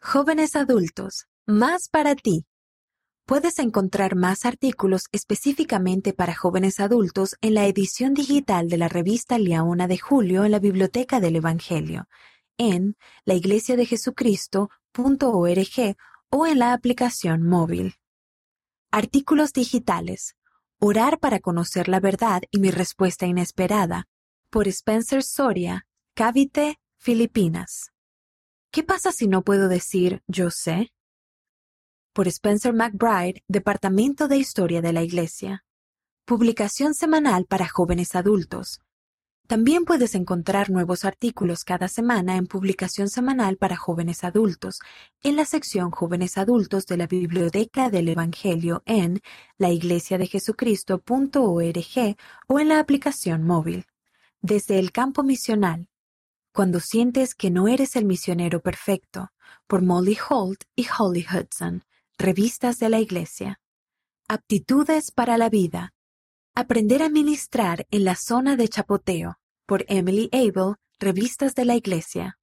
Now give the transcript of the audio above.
Jóvenes adultos, más para ti. Puedes encontrar más artículos específicamente para jóvenes adultos en la edición digital de la revista Liaona de Julio en la Biblioteca del Evangelio, en laiglesiadejesucristo.org o en la aplicación móvil. Artículos digitales. Orar para conocer la verdad y mi respuesta inesperada. Por Spencer Soria, Cavite, Filipinas. ¿Qué pasa si no puedo decir yo sé? Por Spencer McBride, Departamento de Historia de la Iglesia. Publicación semanal para jóvenes adultos. También puedes encontrar nuevos artículos cada semana en publicación semanal para jóvenes adultos, en la sección Jóvenes Adultos de la Biblioteca del Evangelio en laiglesiadejesucristo.org o en la aplicación móvil. Desde el campo misional. Cuando sientes que no eres el misionero perfecto, por Molly Holt y Holly Hudson. Revistas de la Iglesia. Aptitudes para la vida. Aprender a ministrar en la zona de chapoteo. Por Emily Abel, Revistas de la Iglesia.